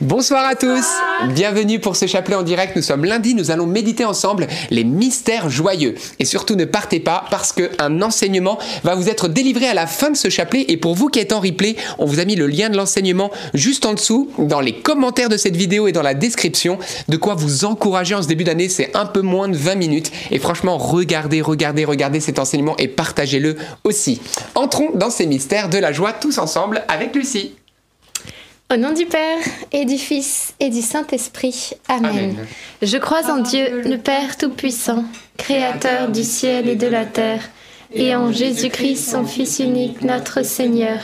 Bonsoir à tous, bienvenue pour ce chapelet en direct. Nous sommes lundi, nous allons méditer ensemble les mystères joyeux. Et surtout ne partez pas parce qu'un enseignement va vous être délivré à la fin de ce chapelet. Et pour vous qui êtes en replay, on vous a mis le lien de l'enseignement juste en dessous, dans les commentaires de cette vidéo et dans la description, de quoi vous encourager en ce début d'année. C'est un peu moins de 20 minutes. Et franchement, regardez, regardez, regardez cet enseignement et partagez-le aussi. Entrons dans ces mystères de la joie tous ensemble avec Lucie. Au nom du Père et du Fils et du Saint-Esprit. Amen. Je crois en Dieu, le Père Tout-Puissant, Créateur du ciel et de la terre, et en Jésus-Christ, son Fils unique, notre Seigneur,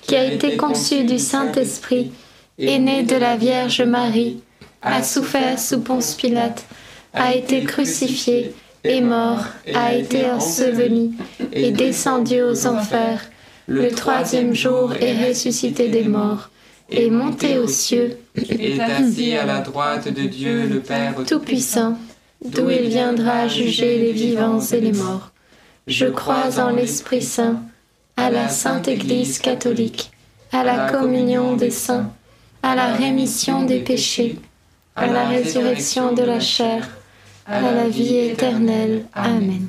qui a été conçu du Saint-Esprit, est né de la Vierge Marie, a souffert sous Ponce Pilate, a été crucifié, est mort, a été enseveli, et descendu aux enfers. Le troisième jour est ressuscité des morts est monté aux cieux, est assis à la droite de Dieu le Père Tout-Puissant, d'où il viendra juger les vivants et les morts. Je crois en l'Esprit Saint, à la Sainte Église catholique, à la communion des saints, à la rémission des péchés, à la résurrection de la chair, à la vie éternelle. Amen.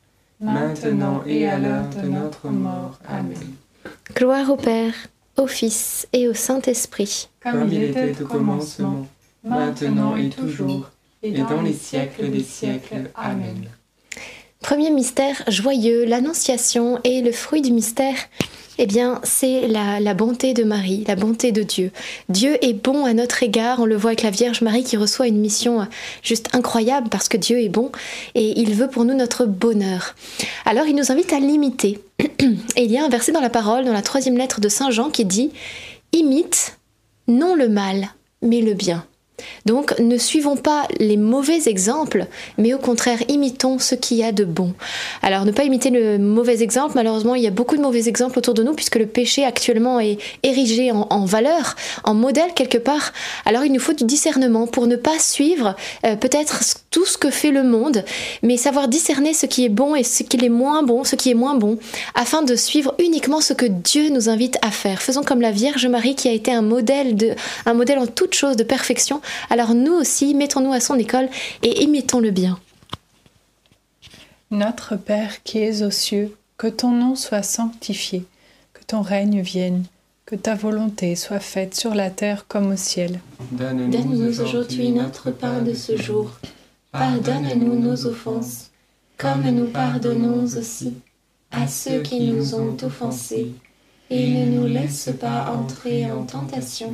maintenant et à l'heure de notre mort. Amen. Gloire au Père, au Fils et au Saint-Esprit. Comme il était au commencement, maintenant et toujours, et dans les siècles des siècles. Amen. Premier mystère joyeux, l'Annonciation et le fruit du mystère, eh bien, c'est la, bonté de Marie, la bonté de Dieu. Dieu est bon à notre égard. On le voit avec la Vierge Marie qui reçoit une mission euh, juste incroyable parce que Dieu est bon et il veut pour nous notre bonheur. Alors, il nous invite à l'imiter. Et il y a un verset dans la parole, dans la troisième lettre de Saint Jean, qui dit Imite non le mal, mais le bien. Donc ne suivons pas les mauvais exemples, mais au contraire imitons ce qu'il y a de bon. Alors ne pas imiter le mauvais exemple, malheureusement il y a beaucoup de mauvais exemples autour de nous puisque le péché actuellement est érigé en, valeur, en modèle quelque part. Alors il nous faut du discernement pour ne pas suivre euh, peut-être tout ce que fait le monde, mais savoir discerner ce qui est bon et ce qui est moins bon, ce qui est moins bon, afin de suivre uniquement ce que Dieu nous invite à faire. Faisons comme la Vierge Marie qui a été un modèle, de, un modèle en toute chose de perfection alors nous aussi, mettons-nous à son école et imitons le bien. Notre Père qui es aux cieux, que ton nom soit sanctifié, que ton règne vienne, que ta volonté soit faite sur la terre comme au ciel. Donne-nous aujourd'hui notre pain de ce jour. Pardonne-nous nos offenses, comme nous pardonnons aussi à ceux qui nous ont offensés, et ne nous laisse pas entrer en tentation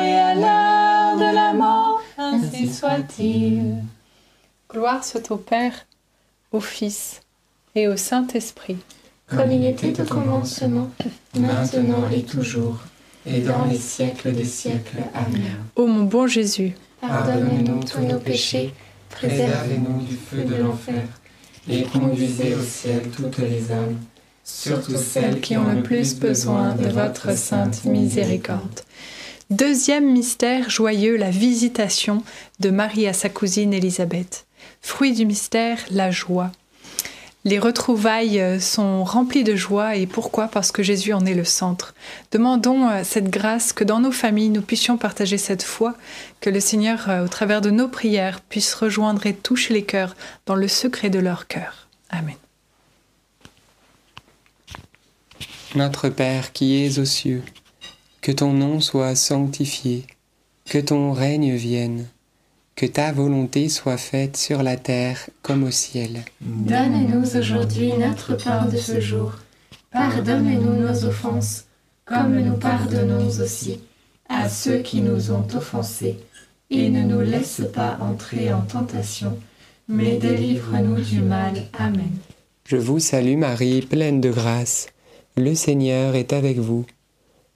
soit-il. Gloire soit au Père, au Fils et au Saint-Esprit. Comme il était au commencement, maintenant et toujours, et dans les siècles des siècles. Amen. Ô mon bon Jésus, Pardonnez-nous tous nos péchés, préservez-nous du feu de l'enfer, et conduisez au ciel toutes les âmes, surtout celles qui ont le plus besoin de votre sainte miséricorde. Deuxième mystère joyeux, la visitation de Marie à sa cousine Élisabeth. Fruit du mystère, la joie. Les retrouvailles euh, sont remplies de joie et pourquoi? Parce que Jésus en est le centre. Demandons euh, cette grâce que dans nos familles nous puissions partager cette foi, que le Seigneur, euh, au travers de nos prières, puisse rejoindre et toucher les cœurs dans le secret de leur cœur. Amen. Notre Père qui es aux cieux, que ton nom soit sanctifié, que ton règne vienne, que ta volonté soit faite sur la terre comme au ciel. Donne-nous aujourd'hui notre pain de ce jour. Pardonne-nous nos offenses, comme nous pardonnons aussi à ceux qui nous ont offensés. Et ne nous laisse pas entrer en tentation, mais délivre-nous du mal. Amen. Je vous salue Marie, pleine de grâce. Le Seigneur est avec vous.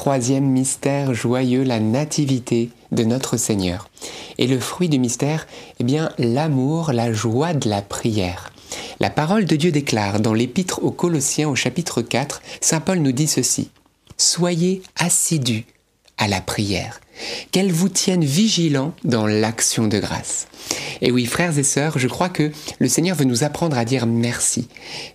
Troisième mystère joyeux, la nativité de notre Seigneur. Et le fruit du mystère, eh bien, l'amour, la joie de la prière. La parole de Dieu déclare dans l'épître aux Colossiens au chapitre 4, Saint Paul nous dit ceci. Soyez assidus à la prière, qu'elle vous tienne vigilants dans l'action de grâce. Et oui, frères et sœurs, je crois que le Seigneur veut nous apprendre à dire merci.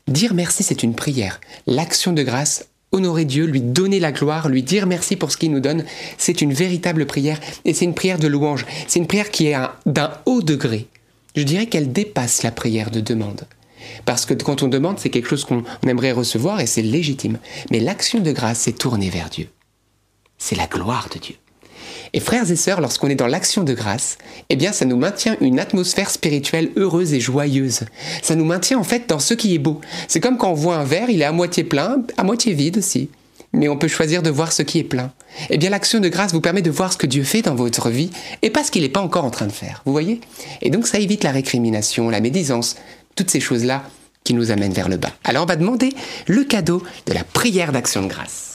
Dire merci, c'est une prière. L'action de grâce, honorer Dieu, lui donner la gloire, lui dire merci pour ce qu'il nous donne, c'est une véritable prière et c'est une prière de louange. C'est une prière qui est un- d'un haut degré. Je dirais qu'elle dépasse la prière de demande. Parce que quand on demande, c'est quelque chose qu'on on aimerait recevoir et c'est légitime. Mais l'action de grâce, c'est tourner vers Dieu. C'est la gloire de Dieu. Et frères et sœurs, lorsqu'on est dans l'action de grâce, eh bien, ça nous maintient une atmosphère spirituelle heureuse et joyeuse. Ça nous maintient en fait dans ce qui est beau. C'est comme quand on voit un verre, il est à moitié plein, à moitié vide aussi. Mais on peut choisir de voir ce qui est plein. Eh bien, l'action de grâce vous permet de voir ce que Dieu fait dans votre vie et pas ce qu'il n'est pas encore en train de faire. Vous voyez? Et donc, ça évite la récrimination, la médisance, toutes ces choses-là qui nous amènent vers le bas. Alors, on va demander le cadeau de la prière d'action de grâce.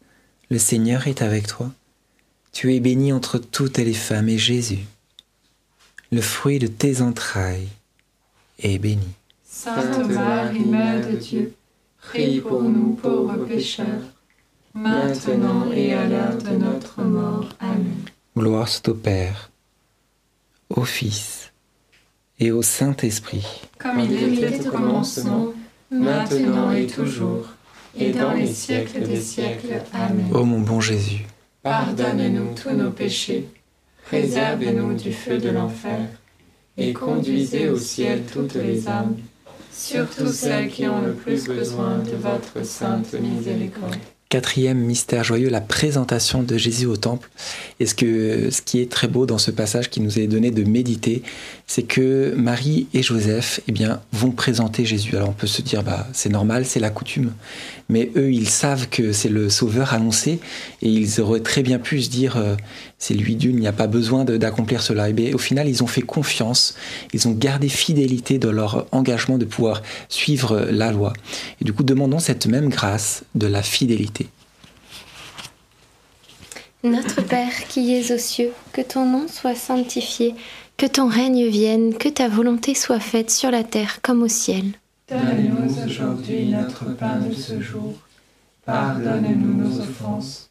le Seigneur est avec toi. Tu es bénie entre toutes les femmes et Jésus, le fruit de tes entrailles, est béni. Sainte Marie, Mère de Dieu, prie pour nous pauvres pécheurs, maintenant et à l'heure de notre mort. Amen. Gloire soit au Père, au Fils et au Saint-Esprit. Comme il était au commencement, maintenant et toujours, et dans les siècles des siècles. Amen. Ô mon bon Jésus, Pardonne-nous tous nos péchés, préservez-nous du feu de l'enfer, et conduisez au ciel toutes les âmes, surtout celles qui ont le plus besoin de votre sainte miséricorde. Quatrième mystère joyeux, la présentation de Jésus au temple. Et ce, que, ce qui est très beau dans ce passage qui nous est donné de méditer, c'est que Marie et Joseph eh bien, vont présenter Jésus. Alors on peut se dire, bah, c'est normal, c'est la coutume. Mais eux, ils savent que c'est le Sauveur annoncé et ils auraient très bien pu se dire, euh, c'est lui d'une, il n'y a pas besoin d'accomplir cela. Et bien, au final, ils ont fait confiance, ils ont gardé fidélité dans leur engagement de pouvoir suivre la loi. Et du coup, demandons cette même grâce de la fidélité. Notre Père qui es aux cieux, que ton nom soit sanctifié, que ton règne vienne, que ta volonté soit faite sur la terre comme au ciel. Donne-nous aujourd'hui notre pain de ce jour. Pardonne-nous nos offenses,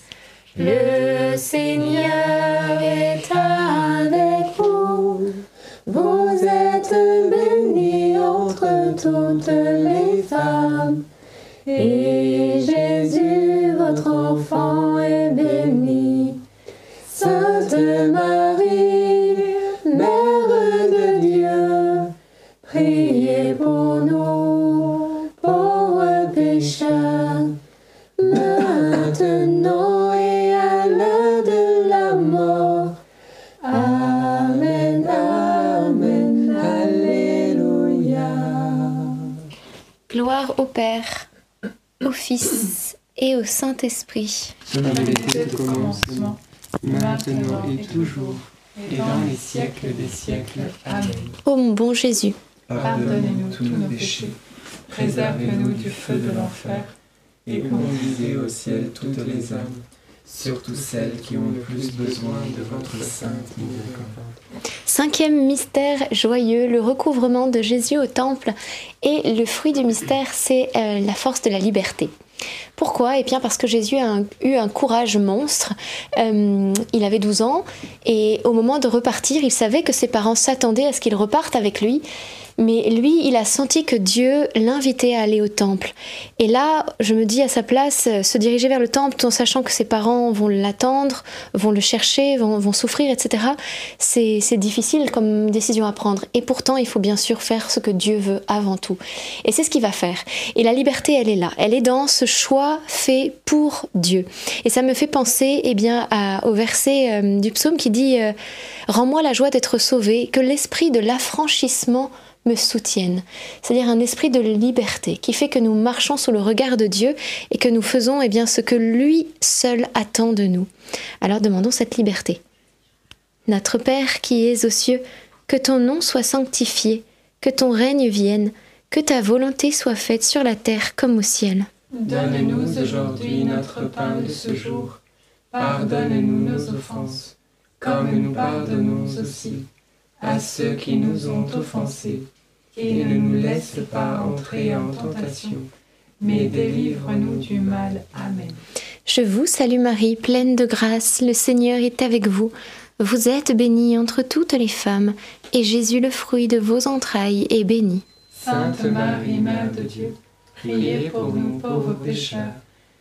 Le Seigneur est avec vous. Vous êtes bénie entre toutes les femmes. Et Jésus, votre enfant, est béni. Sainte Marie, Fils et au Saint-Esprit. Comme il était au commencement, maintenant et toujours, et dans les siècles des siècles. Amen. Ô mon bon Jésus, Pardonnez-nous tous nos péchés, préservez-nous du feu de l'enfer, et conduisez au ciel toutes les âmes, surtout celles qui ont le plus besoin de votre sainte miséricorde. Cinquième mystère joyeux, le recouvrement de Jésus au temple. Et le fruit du mystère, c'est euh, la force de la liberté. Pourquoi? Eh bien parce que Jésus a eu un courage monstre. Euh, il avait 12 ans et au moment de repartir, il savait que ses parents s'attendaient à ce qu'il reparte avec lui. Mais lui, il a senti que Dieu l'invitait à aller au temple. Et là, je me dis à sa place, euh, se diriger vers le temple en sachant que ses parents vont l'attendre, vont le chercher, vont, souffrir, etc. C'est difficile comme décision à prendre. Et pourtant, il faut bien sûr faire ce que Dieu veut avant tout. Et c'est ce qu'il va faire. Et la liberté, elle est là. Elle est dans ce choix fait pour Dieu. Et ça me fait penser eh bien, au verset euh, du psaume qui dit euh, Rends-moi la joie d'être sauvé, que l'esprit de l'affranchissement me soutienne. C'est-à-dire un esprit de liberté qui fait que nous marchons sous le regard de Dieu et que nous faisons eh bien, ce que lui seul attend de nous. Alors demandons cette liberté. Notre Père qui es aux cieux, que ton nom soit sanctifié, que ton règne vienne, que ta volonté soit faite sur la terre comme au ciel. Donne-nous aujourd'hui notre pain de ce jour. Pardonne-nous nos offenses, comme nous pardonnons aussi à ceux qui nous ont offensés. Et ne nous laisse pas entrer en tentation, mais délivre-nous du mal. Amen. Je vous salue Marie, pleine de grâce, le Seigneur est avec vous. Vous êtes bénie entre toutes les femmes, et Jésus, le fruit de vos entrailles, est béni. Sainte Marie, Mère de Dieu, priez pour nous pauvres pécheurs,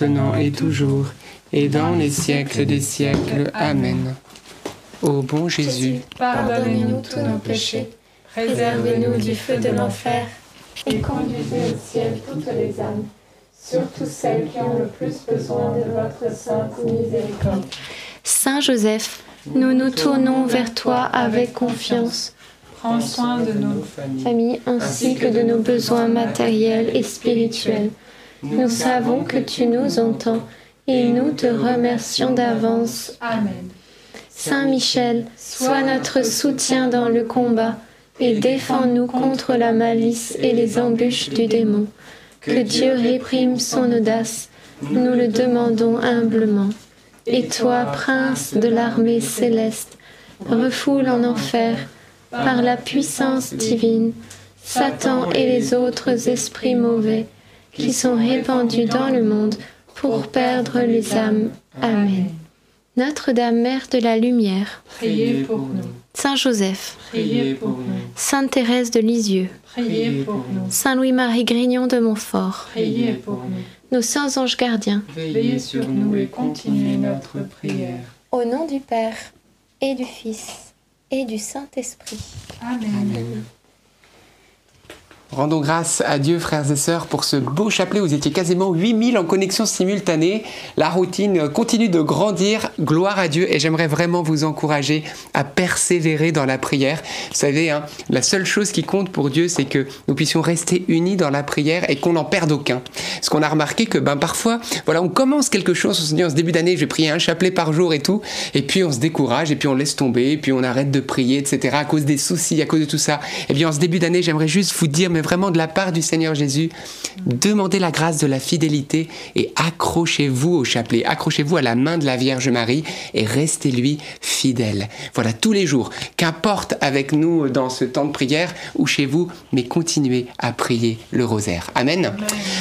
Maintenant et toujours, et dans les siècles des siècles. Amen. Ô bon Jésus, pardonnez-nous tous nos péchés, Préservez-nous du feu de l'enfer. et conduisez au ciel toutes les âmes, surtout celles qui ont le plus besoin de votre sainte miséricorde. Saint Joseph, nous nous tournons vers toi avec confiance, Prends soin de nos famille, ainsi que de nos besoins matériels et spirituels. Nous savons que tu nous entends et nous te remercions d'avance. Amen. Saint Michel, sois notre soutien dans le combat et défends-nous contre la malice et les embûches du démon. Que Dieu réprime son audace, nous le demandons humblement. Et toi, prince de l'armée céleste, refoule en enfer, par la puissance divine, Satan et les autres esprits mauvais qui sont répandus dans le monde pour perdre les âmes. Amen. Notre-Dame, Mère de la Lumière, Priez pour nous. Saint Joseph, Priez pour nous. Sainte Thérèse de Lisieux, Priez pour nous. Saint Louis-Marie Grignon de Montfort, Priez pour nous. nos saints anges gardiens, Veillez sur nous et continuez notre prière. au nom du Père et du Fils et du Saint-Esprit. Amen. Rendons grâce à Dieu, frères et sœurs, pour ce beau chapelet. Vous étiez quasiment 8000 en connexion simultanée. La routine continue de grandir. Gloire à Dieu. Et j'aimerais vraiment vous encourager à persévérer dans la prière. Vous savez, hein, la seule chose qui compte pour Dieu, c'est que nous puissions rester unis dans la prière et qu'on n'en perde aucun. Parce qu'on a remarqué que ben, parfois, voilà, on commence quelque chose, on se dit en ce début d'année, je vais prier un chapelet par jour et tout. Et puis on se décourage, et puis on laisse tomber, et puis on arrête de prier, etc. à cause des soucis, à cause de tout ça. Et bien en ce début d'année, j'aimerais juste vous dire, mais vraiment de la part du Seigneur Jésus, demandez la grâce de la fidélité et accrochez-vous au chapelet, accrochez-vous à la main de la Vierge Marie et restez-lui fidèle. Voilà, tous les jours, qu'importe avec nous dans ce temps de prière ou chez vous, mais continuez à prier le rosaire. Amen.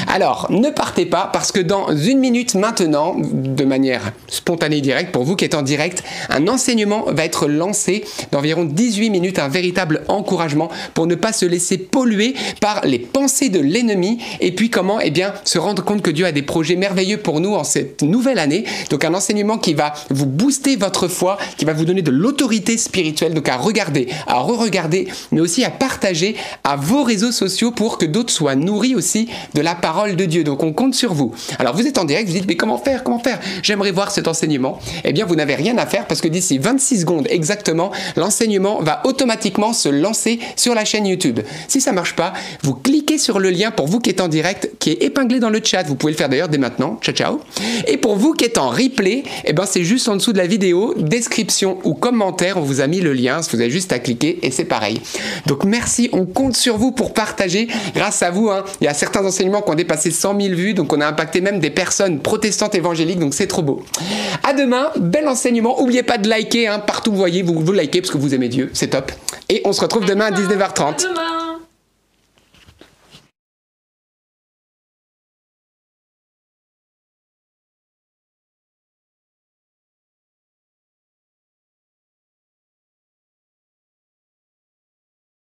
Alors, ne partez pas parce que dans une minute maintenant, de manière spontanée et directe, pour vous qui êtes en direct, un enseignement va être lancé d'environ 18 minutes, un véritable encouragement pour ne pas se laisser polluer par les pensées de l'ennemi et puis comment eh bien se rendre compte que Dieu a des projets merveilleux pour nous en cette nouvelle année. Donc un enseignement qui va vous booster votre foi, qui va vous donner de l'autorité spirituelle, donc à regarder, à re-regarder, mais aussi à partager à vos réseaux sociaux pour que d'autres soient nourris aussi de la parole de Dieu. Donc on compte sur vous. Alors vous êtes en direct, vous dites mais comment faire Comment faire? J'aimerais voir cet enseignement. Eh bien vous n'avez rien à faire parce que d'ici 26 secondes exactement, l'enseignement va automatiquement se lancer sur la chaîne YouTube. Si ça marche pas, vous cliquez sur le lien pour vous qui êtes en direct, qui est épinglé dans le chat. Vous pouvez le faire d'ailleurs dès maintenant. Ciao, ciao. Et pour vous qui êtes en replay, eh ben c'est juste en dessous de la vidéo, description ou commentaire. On vous a mis le lien. Vous avez juste à cliquer et c'est pareil. Donc merci. On compte sur vous pour partager. Grâce à vous, hein, il y a certains enseignements qui ont dépassé 100 000 vues. Donc on a impacté même des personnes protestantes évangéliques. Donc c'est trop beau. À demain. Bel enseignement. Oubliez pas de liker hein, partout. Vous voyez, vous, vous likez parce que vous aimez Dieu. C'est top. Et on se retrouve demain à 19h30. Demain.